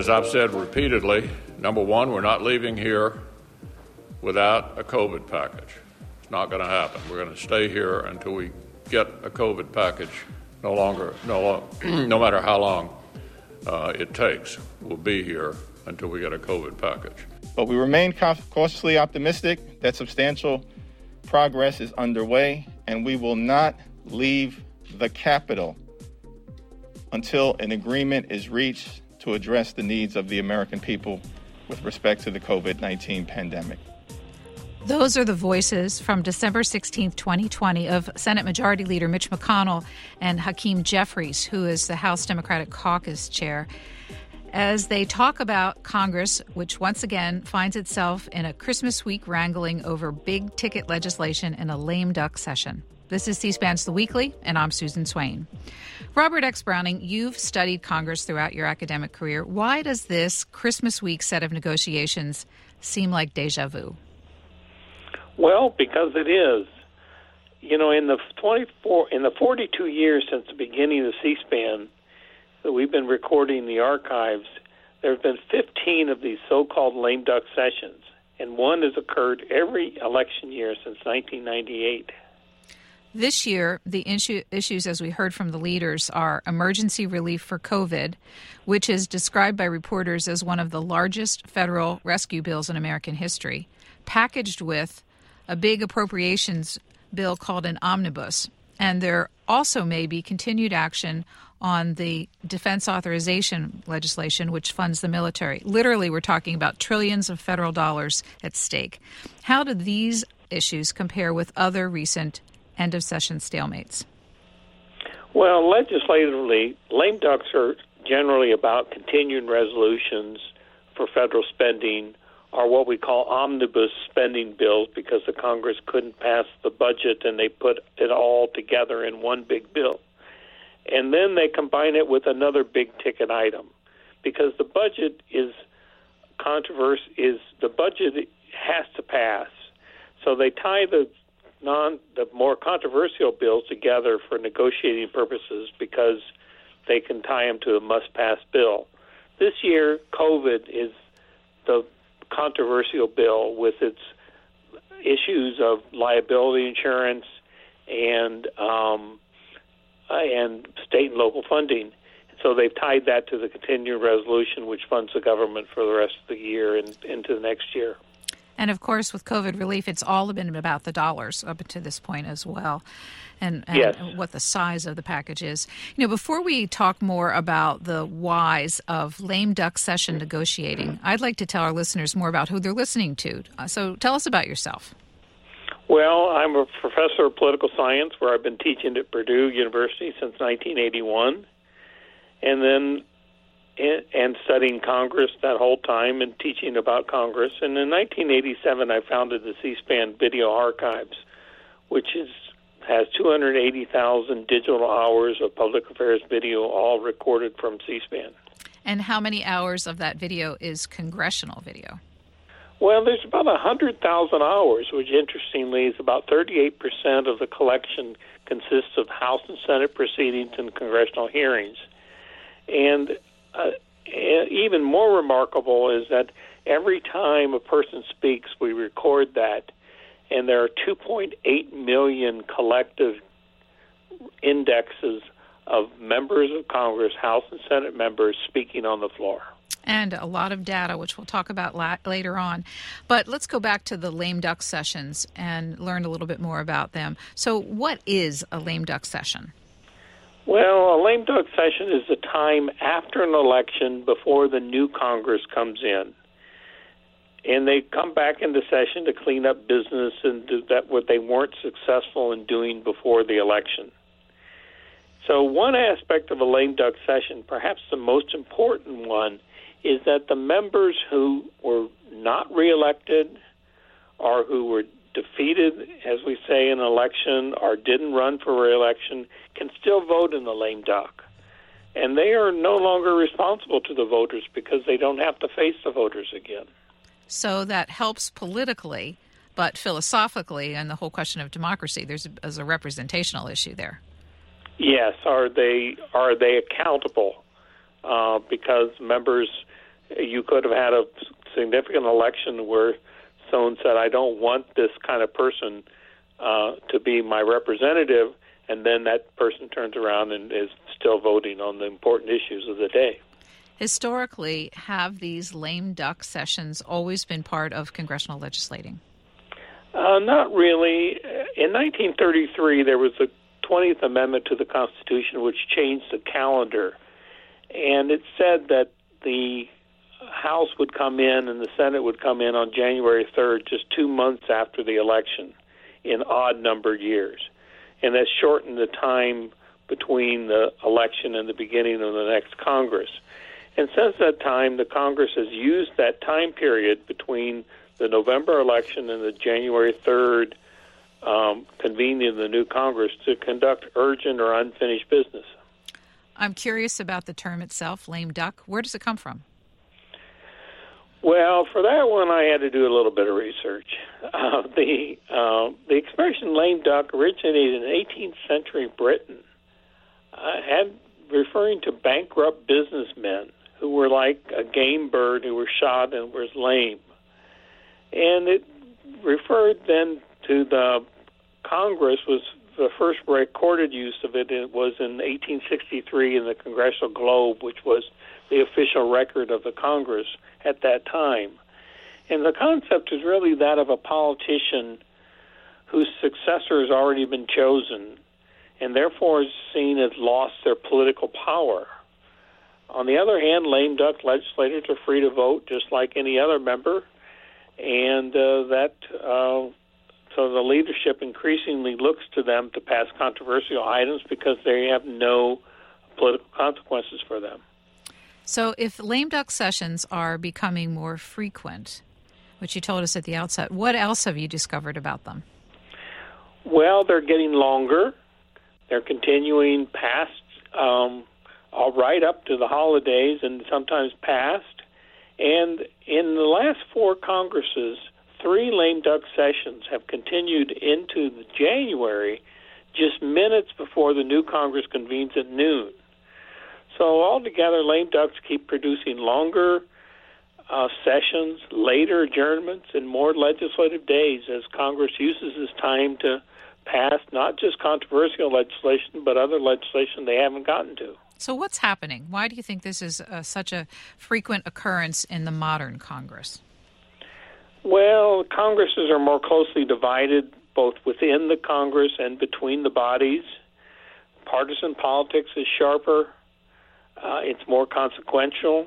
as I've said repeatedly, number one, we're not leaving here without a COVID package. It's not going to happen. We're going to stay here until we get a COVID package. No longer, no, no matter how long uh, it takes, we'll be here until we get a COVID package. But we remain cautiously optimistic that substantial progress is underway, and we will not leave the Capitol until an agreement is reached to address the needs of the American people with respect to the COVID 19 pandemic. Those are the voices from December 16, 2020, of Senate Majority Leader Mitch McConnell and Hakeem Jeffries, who is the House Democratic Caucus chair, as they talk about Congress, which once again finds itself in a Christmas week wrangling over big ticket legislation in a lame duck session. This is C SPAN's The Weekly, and I'm Susan Swain. Robert X. Browning, you've studied Congress throughout your academic career. Why does this Christmas week set of negotiations seem like deja vu? Well, because it is. You know, in the 24 in the 42 years since the beginning of C-SPAN that we've been recording the archives, there have been 15 of these so-called lame duck sessions, and one has occurred every election year since 1998. This year, the issue, issues, as we heard from the leaders, are emergency relief for COVID, which is described by reporters as one of the largest federal rescue bills in American history, packaged with a big appropriations bill called an omnibus. And there also may be continued action on the defense authorization legislation, which funds the military. Literally, we're talking about trillions of federal dollars at stake. How do these issues compare with other recent end of session stalemates? Well, legislatively, lame ducks are generally about continuing resolutions for federal spending or what we call omnibus spending bills because the Congress couldn't pass the budget and they put it all together in one big bill. And then they combine it with another big ticket item because the budget is controversy is the budget has to pass. So they tie the non the more controversial bills together for negotiating purposes because they can tie them to a must pass bill. This year, COVID is the controversial bill with its issues of liability insurance and um, uh, and state and local funding. So they've tied that to the continuing resolution, which funds the government for the rest of the year and into the next year. And of course, with COVID relief, it's all been about the dollars up to this point as well, and, and yes. what the size of the package is. You know, before we talk more about the whys of lame duck session negotiating, I'd like to tell our listeners more about who they're listening to. Uh, so tell us about yourself. Well, I'm a professor of political science where I've been teaching at Purdue University since 1981. And then and studying Congress that whole time and teaching about Congress. And in 1987, I founded the C-SPAN Video Archives, which is has 280,000 digital hours of public affairs video, all recorded from C-SPAN. And how many hours of that video is congressional video? Well, there's about 100,000 hours, which interestingly is about 38% of the collection consists of House and Senate proceedings and congressional hearings. And uh, even more remarkable is that every time a person speaks, we record that, and there are 2.8 million collective indexes of members of Congress, House and Senate members speaking on the floor. And a lot of data, which we'll talk about la- later on. But let's go back to the lame duck sessions and learn a little bit more about them. So, what is a lame duck session? Well, a lame duck session is the time after an election before the new Congress comes in. And they come back into session to clean up business and do that what they weren't successful in doing before the election. So one aspect of a lame duck session, perhaps the most important one, is that the members who were not reelected or who were defeated, as we say, in an election or didn't run for reelection can still vote in the lame duck. And they are no longer responsible to the voters because they don't have to face the voters again. So that helps politically, but philosophically, and the whole question of democracy, there's a, there's a representational issue there. Yes, are they are they accountable? Uh, because members you could have had a significant election where someone said, I don't want this kind of person uh, to be my representative, and then that person turns around and is still voting on the important issues of the day. Historically, have these lame duck sessions always been part of congressional legislating? Uh, not really. In 1933, there was the 20th Amendment to the Constitution, which changed the calendar. And it said that the House would come in and the Senate would come in on January 3rd, just two months after the election, in odd numbered years. And that shortened the time between the election and the beginning of the next Congress. And since that time, the Congress has used that time period between the November election and the January 3rd um, convening of the new Congress to conduct urgent or unfinished business. I'm curious about the term itself, lame duck. Where does it come from? Well, for that one, I had to do a little bit of research. Uh, the uh, the expression "lame duck" originated in 18th century Britain, uh, had referring to bankrupt businessmen who were like a game bird who were shot and was lame, and it referred then to the Congress was the first recorded use of it. It was in 1863 in the Congressional Globe, which was the official record of the Congress at that time. And the concept is really that of a politician whose successor has already been chosen and therefore is seen as lost their political power. On the other hand, lame duck legislators are free to vote just like any other member, and uh, that uh, so the leadership increasingly looks to them to pass controversial items because they have no political consequences for them. So, if lame duck sessions are becoming more frequent, which you told us at the outset, what else have you discovered about them? Well, they're getting longer. They're continuing past, um, all right up to the holidays and sometimes past. And in the last four Congresses, three lame duck sessions have continued into January, just minutes before the new Congress convenes at noon. So altogether, lame ducks keep producing longer uh, sessions, later adjournments, and more legislative days as Congress uses this time to pass not just controversial legislation, but other legislation they haven't gotten to. So, what's happening? Why do you think this is uh, such a frequent occurrence in the modern Congress? Well, Congresses are more closely divided both within the Congress and between the bodies. Partisan politics is sharper uh, it's more consequential.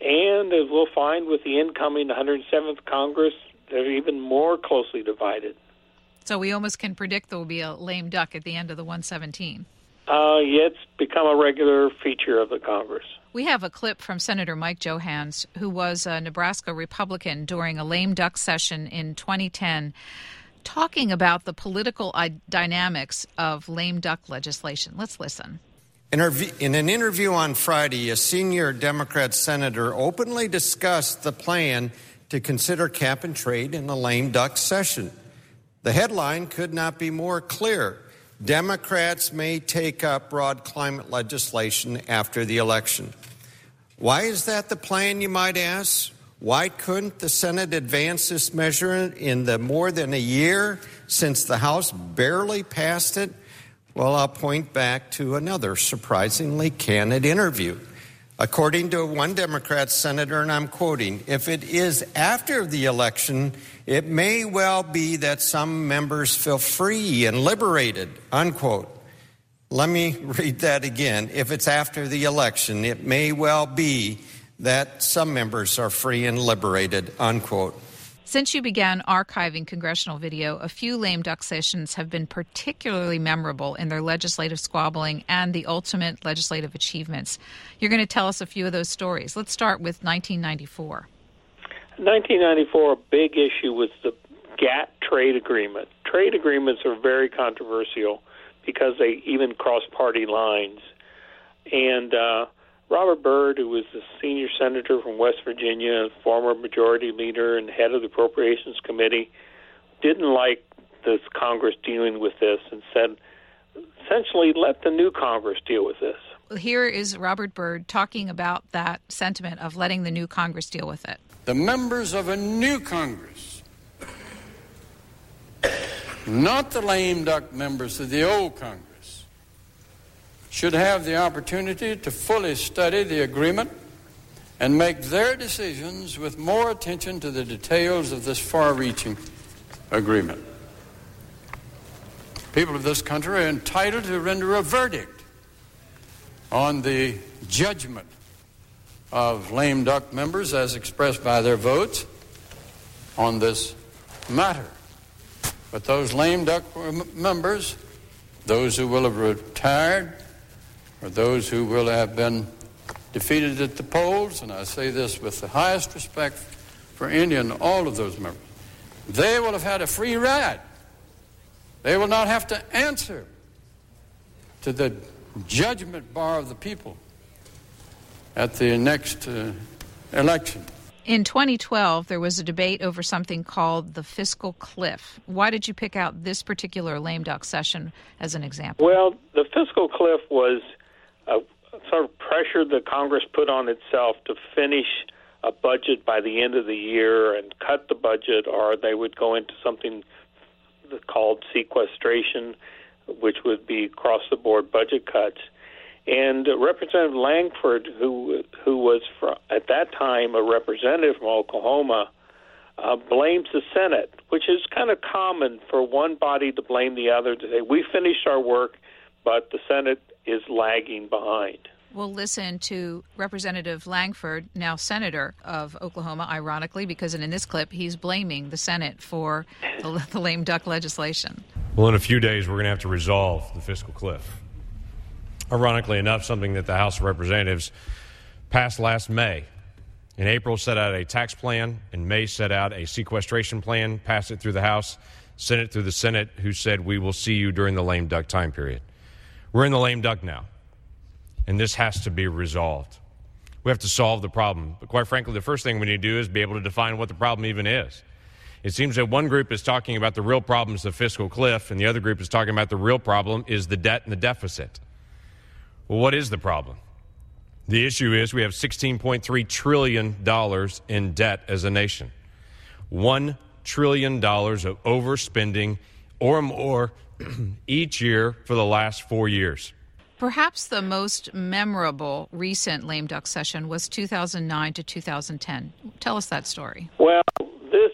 And as we'll find with the incoming 107th Congress, they're even more closely divided. So we almost can predict there will be a lame duck at the end of the 117. Uh, yeah, it's become a regular feature of the Congress. We have a clip from Senator Mike Johanns, who was a Nebraska Republican during a lame duck session in 2010, talking about the political dynamics of lame duck legislation. Let's listen. In an interview on Friday, a senior Democrat senator openly discussed the plan to consider cap and trade in the lame duck session. The headline could not be more clear. Democrats may take up broad climate legislation after the election. Why is that the plan, you might ask? Why couldn't the Senate advance this measure in the more than a year since the House barely passed it? Well, I'll point back to another surprisingly candid interview. According to one Democrat senator, and I'm quoting, if it is after the election, it may well be that some members feel free and liberated, unquote. Let me read that again. If it's after the election, it may well be that some members are free and liberated, unquote. Since you began archiving congressional video, a few lame duck sessions have been particularly memorable in their legislative squabbling and the ultimate legislative achievements. You're going to tell us a few of those stories. Let's start with 1994. 1994, a big issue was the GATT trade agreement. Trade agreements are very controversial because they even cross party lines. And uh, Robert Byrd, who was the senior senator from West Virginia, former majority leader and head of the Appropriations Committee, didn't like this Congress dealing with this and said, essentially, let the new Congress deal with this. here is Robert Byrd talking about that sentiment of letting the new Congress deal with it. The members of a new Congress, not the lame duck members of the old Congress, should have the opportunity to fully study the agreement and make their decisions with more attention to the details of this far reaching agreement. People of this country are entitled to render a verdict on the judgment of lame duck members as expressed by their votes on this matter. But those lame duck members, those who will have retired, or those who will have been defeated at the polls, and I say this with the highest respect for India and all of those members, they will have had a free ride. They will not have to answer to the judgment bar of the people at the next uh, election. In 2012, there was a debate over something called the fiscal cliff. Why did you pick out this particular lame duck session as an example? Well, the fiscal cliff was a sort of pressure that Congress put on itself to finish a budget by the end of the year and cut the budget, or they would go into something called sequestration, which would be across the board budget cuts. And Representative Lankford, who who was from, at that time a representative from Oklahoma, uh, blames the Senate, which is kind of common for one body to blame the other to say we finished our work, but the Senate is lagging behind. We'll listen to Representative Lankford, now Senator of Oklahoma, ironically, because in this clip he's blaming the Senate for the, the lame duck legislation. Well, in a few days, we're going to have to resolve the fiscal cliff. Ironically enough, something that the House of Representatives passed last May. In April, set out a tax plan. In May, set out a sequestration plan, passed it through the House, sent it through the Senate, who said, We will see you during the lame duck time period. We're in the lame duck now, and this has to be resolved. We have to solve the problem. But quite frankly, the first thing we need to do is be able to define what the problem even is. It seems that one group is talking about the real problem is the fiscal cliff, and the other group is talking about the real problem is the debt and the deficit. Well, what is the problem? The issue is we have $16.3 trillion in debt as a nation. $1 trillion of overspending or more each year for the last four years. Perhaps the most memorable recent lame duck session was 2009 to 2010. Tell us that story. Well, this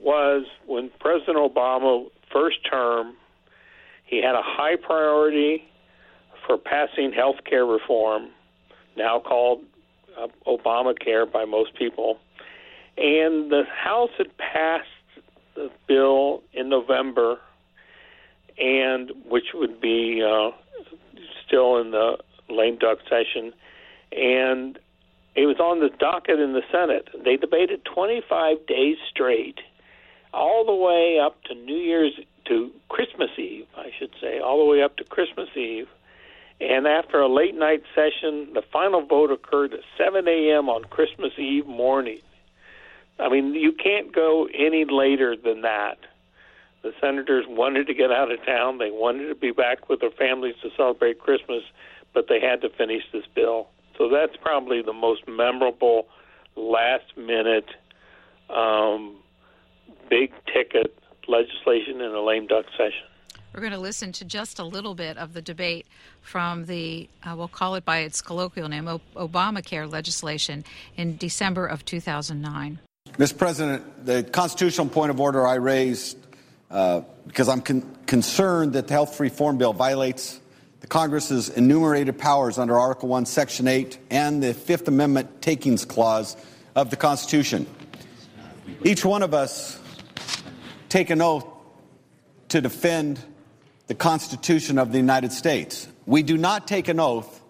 was when President Obama first term. He had a high priority for passing health care reform, now called uh, Obamacare by most people. And the House had passed the bill in November, and which would be uh, still in the lame duck session, and it was on the docket in the Senate. They debated 25 days straight, all the way up to New Year's to Christmas Eve, I should say, all the way up to Christmas Eve. And after a late night session, the final vote occurred at 7 a.m. on Christmas Eve morning. I mean, you can't go any later than that. The senators wanted to get out of town. They wanted to be back with their families to celebrate Christmas, but they had to finish this bill. So that's probably the most memorable last minute um, big ticket legislation in a lame duck session. We're going to listen to just a little bit of the debate from the, uh, we'll call it by its colloquial name, o- Obamacare legislation in December of 2009. Mr. President, the constitutional point of order I raised Uh, because I'm con- concerned that the health reform bill violates the Congress's enumerated powers under Article 1, Section 8, and the Fifth Amendment takings clause of the Constitution. Each one of us take an oath to defend the Constitution of the United States. We do not take an oath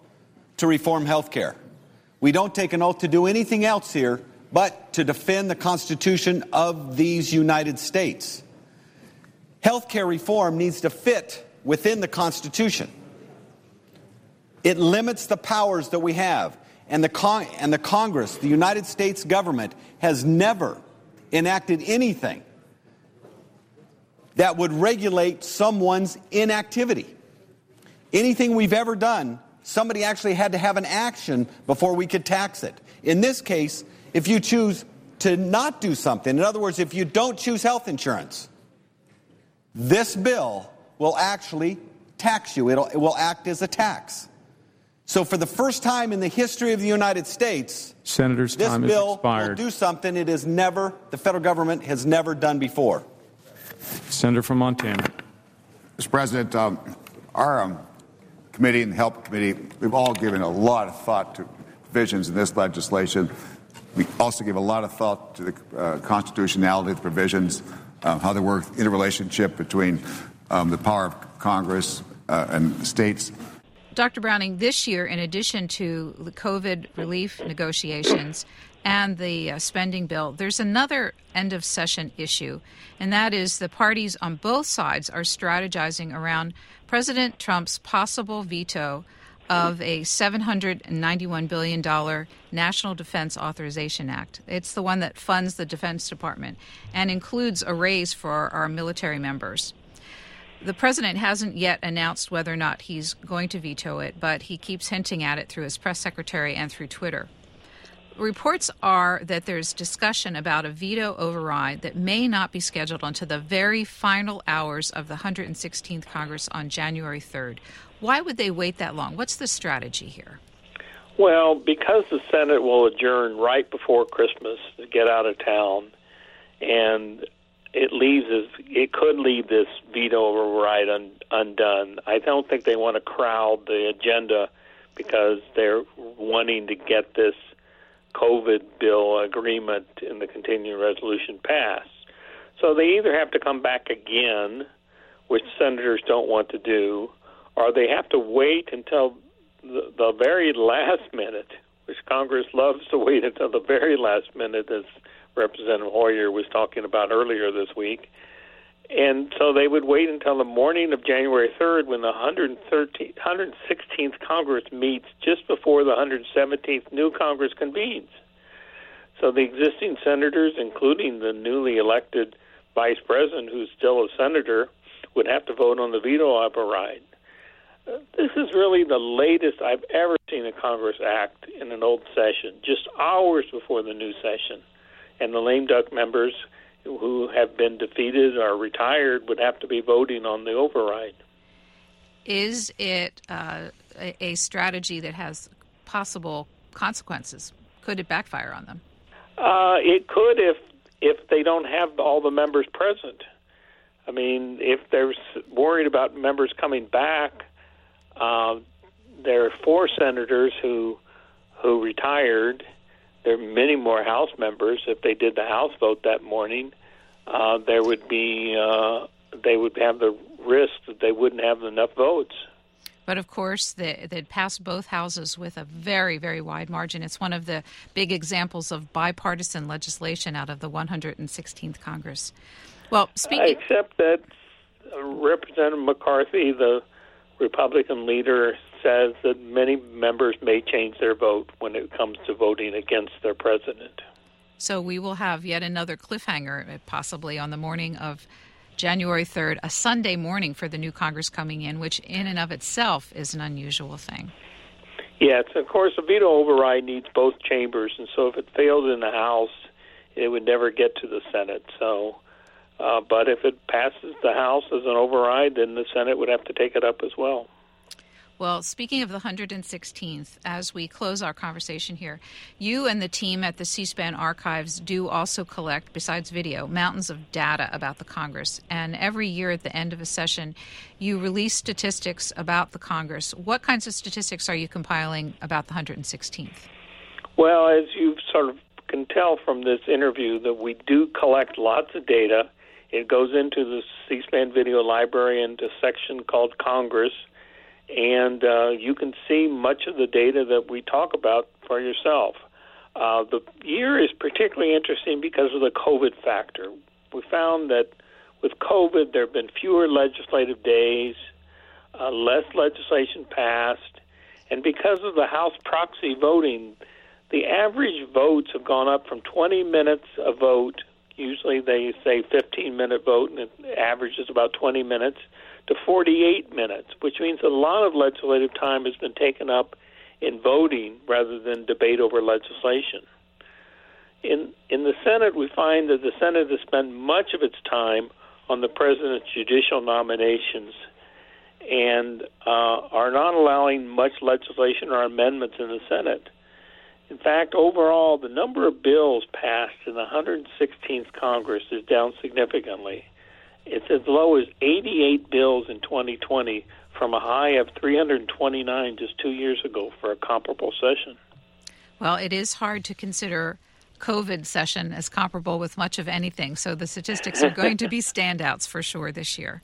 to reform health care. We don't take an oath to do anything else here but to defend the Constitution of these United States. Health care reform needs to fit within the Constitution. It limits the powers that we have. And the, and the Congress, the United States government, has never enacted anything that would regulate someone's inactivity. Anything we've ever done somebody actually had to have an action before we could tax it. In this case, if you choose to not do something, in other words, if you don't choose health insurance, this bill will actually tax you. It'll, it will act as a tax. So, for the first time in the history of the United States, Senator's this time bill will do something it is never, the federal government has never done before. Senator from Montana. Mr. President, um, our um, committee and the Health Committee, we've all given a lot of thought to provisions in this legislation. We also give a lot of thought to the uh, constitutionality of the provisions, uh, how they work in a relationship between um, the power of Congress uh, and states. Dr. Browning, this year, in addition to the COVID relief negotiations and the uh, spending bill, there's another end of session issue, and that is the parties on both sides are strategizing around President Trump's possible veto of a $791 billion National Defense Authorization Act. It's the one that funds the Defense Department and includes a raise for our military members. The president hasn't yet announced whether or not he's going to veto it, but he keeps hinting at it through his press secretary and through Twitter. Reports are that there's discussion about a veto override that may not be scheduled until the very final hours of the 116th Congress on January 3rd. Why would they wait that long? What's the strategy here? Well, because the Senate will adjourn right before Christmas to get out of town, and it leaves it could leave this veto override un, undone. I don't think they want to crowd the agenda because they're wanting to get this COVID bill agreement in the continuing resolution passed. So they either have to come back again, which senators don't want to do, or they have to wait until the, the very last minute, which Congress loves to wait until the very last minute, as Representative Hoyer was talking about earlier this week. And so they would wait until the morning of January 3rd when the 116th Congress meets just before the 117th new Congress convenes. So the existing senators, including the newly elected vice president, who's still a senator, would have to vote on the veto override. This is really the latest I've ever seen a Congress act in an old session, just hours before the new session. And the lame duck members who have been defeated or retired would have to be voting on the override. Is it uh, a, a strategy that has possible consequences? Could it backfire on them? Uh, it could if if they don't have all the members present. I mean, if they're worried about members coming back, uh, there are four senators who who retired. There are many more House members. If they did the House vote that morning, uh, there would be uh, they would have the risk that they wouldn't have enough votes. But of course, they, would passed both houses with a very, very wide margin. It's one of the big examples of bipartisan legislation out of the 116th Congress. Well, speaking. Except that Representative McCarthy, the Republican leader, says that many members may change their vote when it comes to voting against their president. So we will have yet another cliffhanger, eh, possibly on the morning of January 3rd, a Sunday morning for the new Congress coming in, which in and of itself is an unusual thing. Yes, of course, a veto override needs both chambers, and so if it failed in the House, it would never get to the Senate. So, uh, but if it passes the House as an override, then the Senate would have to take it up as well. Well, speaking of the 116th, as we close our conversation here, you and the team at the C SPAN archives do also collect, besides video, mountains of data about the Congress. And every year at the end of a session, you release statistics about the Congress. What kinds of statistics are you compiling about the 116th? Well, as you sort of can tell from this interview, that we do collect lots of data. It goes into the C SPAN video library into a section called Congress and uh, you can see much of the data that we talk about for yourself. Uh, the year is particularly interesting because of the COVID factor. We found that with COVID, there have been fewer legislative days, uh, less legislation passed, and because of the House proxy voting, the average votes have gone up from 20 minutes a vote. Usually they say 15 minute vote, and the average is about 20 minutes to 48 minutes, which means a lot of legislative time has been taken up in voting rather than debate over legislation. In in the Senate, we find that the Senate has spent much of its time on the president's judicial nominations and uh, are not allowing much legislation or amendments in the Senate. In fact, overall, the number of bills passed in the 116th Congress is down significantly. It's as low as 88 bills in 2020 from a high of 329 just two years ago for a comparable session. Well, it is hard to consider COVID session as comparable with much of anything, so the statistics are going to be standouts for sure this year.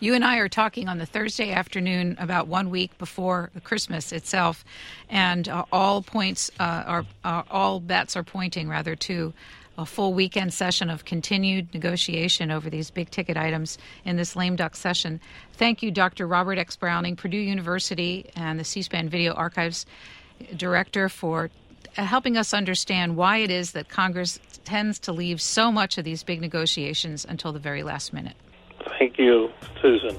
You and I are talking on the Thursday afternoon, about one week before Christmas itself, and uh, all points uh, are uh, all bets are pointing rather to a full weekend session of continued negotiation over these big ticket items in this lame duck session. Thank you, Dr. Robert X. Browning, Purdue University, and the C SPAN Video Archives Director, for Uh, helping us understand why it is that Congress tends to leave so much of these big negotiations until the very last minute. Thank you, Susan.